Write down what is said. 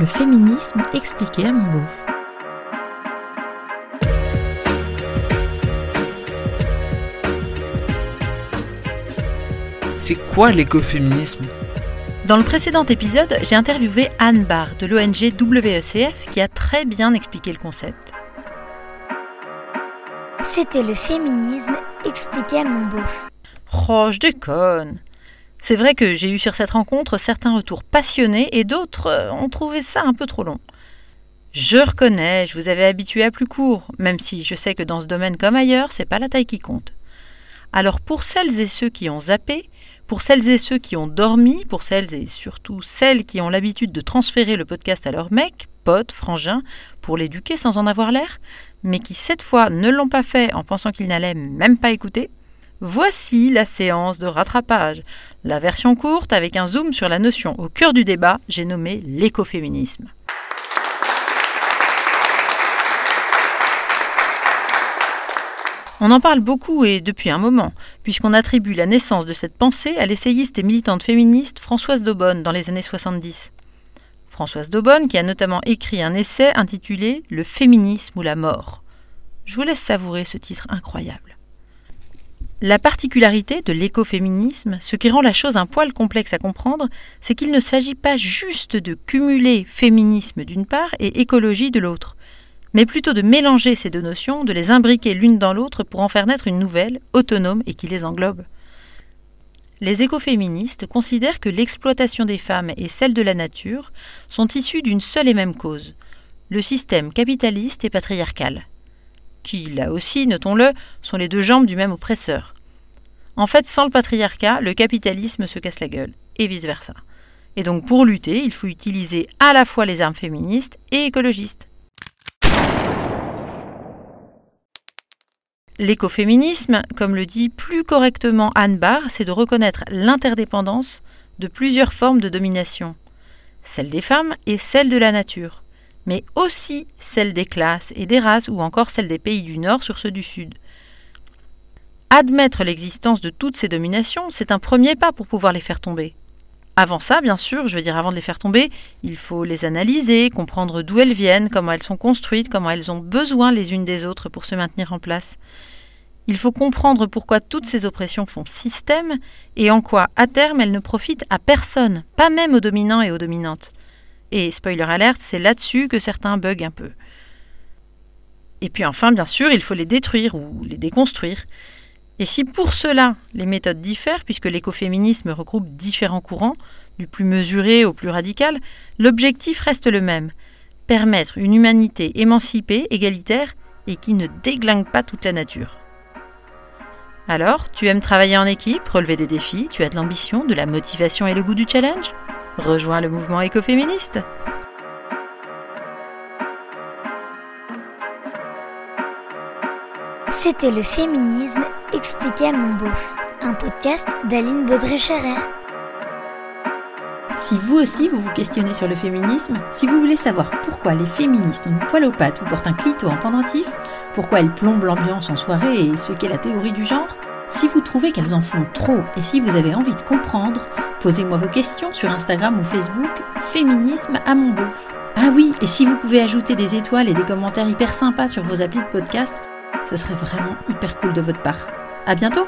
Le féminisme expliqué à mon beauf. C'est quoi l'écoféminisme? Dans le précédent épisode, j'ai interviewé Anne Barr de l'ONG WECF qui a très bien expliqué le concept. C'était le féminisme expliqué à mon beauf. Oh, je déconne C'est vrai que j'ai eu sur cette rencontre certains retours passionnés et d'autres euh, ont trouvé ça un peu trop long. Je reconnais, je vous avais habitué à plus court, même si je sais que dans ce domaine comme ailleurs, c'est pas la taille qui compte. Alors pour celles et ceux qui ont zappé, pour celles et ceux qui ont dormi, pour celles et surtout celles qui ont l'habitude de transférer le podcast à leur mec, pote, frangin, pour l'éduquer sans en avoir l'air, mais qui cette fois ne l'ont pas fait en pensant qu'ils n'allaient même pas écouter, voici la séance de rattrapage. La version courte avec un zoom sur la notion au cœur du débat, j'ai nommé l'écoféminisme. On en parle beaucoup et depuis un moment, puisqu'on attribue la naissance de cette pensée à l'essayiste et militante féministe Françoise Daubonne dans les années 70. Françoise Daubonne qui a notamment écrit un essai intitulé Le féminisme ou la mort. Je vous laisse savourer ce titre incroyable. La particularité de l'écoféminisme, ce qui rend la chose un poil complexe à comprendre, c'est qu'il ne s'agit pas juste de cumuler féminisme d'une part et écologie de l'autre mais plutôt de mélanger ces deux notions, de les imbriquer l'une dans l'autre pour en faire naître une nouvelle, autonome et qui les englobe. Les écoféministes considèrent que l'exploitation des femmes et celle de la nature sont issues d'une seule et même cause, le système capitaliste et patriarcal, qui, là aussi, notons-le, sont les deux jambes du même oppresseur. En fait, sans le patriarcat, le capitalisme se casse la gueule, et vice-versa. Et donc pour lutter, il faut utiliser à la fois les armes féministes et écologistes. L'écoféminisme, comme le dit plus correctement Anne Barr, c'est de reconnaître l'interdépendance de plusieurs formes de domination, celle des femmes et celle de la nature, mais aussi celle des classes et des races ou encore celle des pays du Nord sur ceux du Sud. Admettre l'existence de toutes ces dominations, c'est un premier pas pour pouvoir les faire tomber. Avant ça, bien sûr, je veux dire avant de les faire tomber, il faut les analyser, comprendre d'où elles viennent, comment elles sont construites, comment elles ont besoin les unes des autres pour se maintenir en place. Il faut comprendre pourquoi toutes ces oppressions font système et en quoi, à terme, elles ne profitent à personne, pas même aux dominants et aux dominantes. Et spoiler alerte, c'est là-dessus que certains buguent un peu. Et puis enfin, bien sûr, il faut les détruire ou les déconstruire. Et si pour cela les méthodes diffèrent, puisque l'écoféminisme regroupe différents courants, du plus mesuré au plus radical, l'objectif reste le même permettre une humanité émancipée, égalitaire et qui ne déglingue pas toute la nature. Alors, tu aimes travailler en équipe, relever des défis, tu as de l'ambition, de la motivation et le goût du challenge? Rejoins le mouvement écoféministe. C'était le féminisme expliqué à mon beauf, un podcast d'Aline Baudré-Scherer. Si vous aussi vous vous questionnez sur le féminisme, si vous voulez savoir pourquoi les féministes ont du poil aux pattes ou portent un clito en pendentif, pourquoi elles plombent l'ambiance en soirée et ce qu'est la théorie du genre, si vous trouvez qu'elles en font trop et si vous avez envie de comprendre, posez-moi vos questions sur Instagram ou Facebook, féminisme à mon beauf. Ah oui, et si vous pouvez ajouter des étoiles et des commentaires hyper sympas sur vos applis de podcast, ce serait vraiment hyper cool de votre part. À bientôt!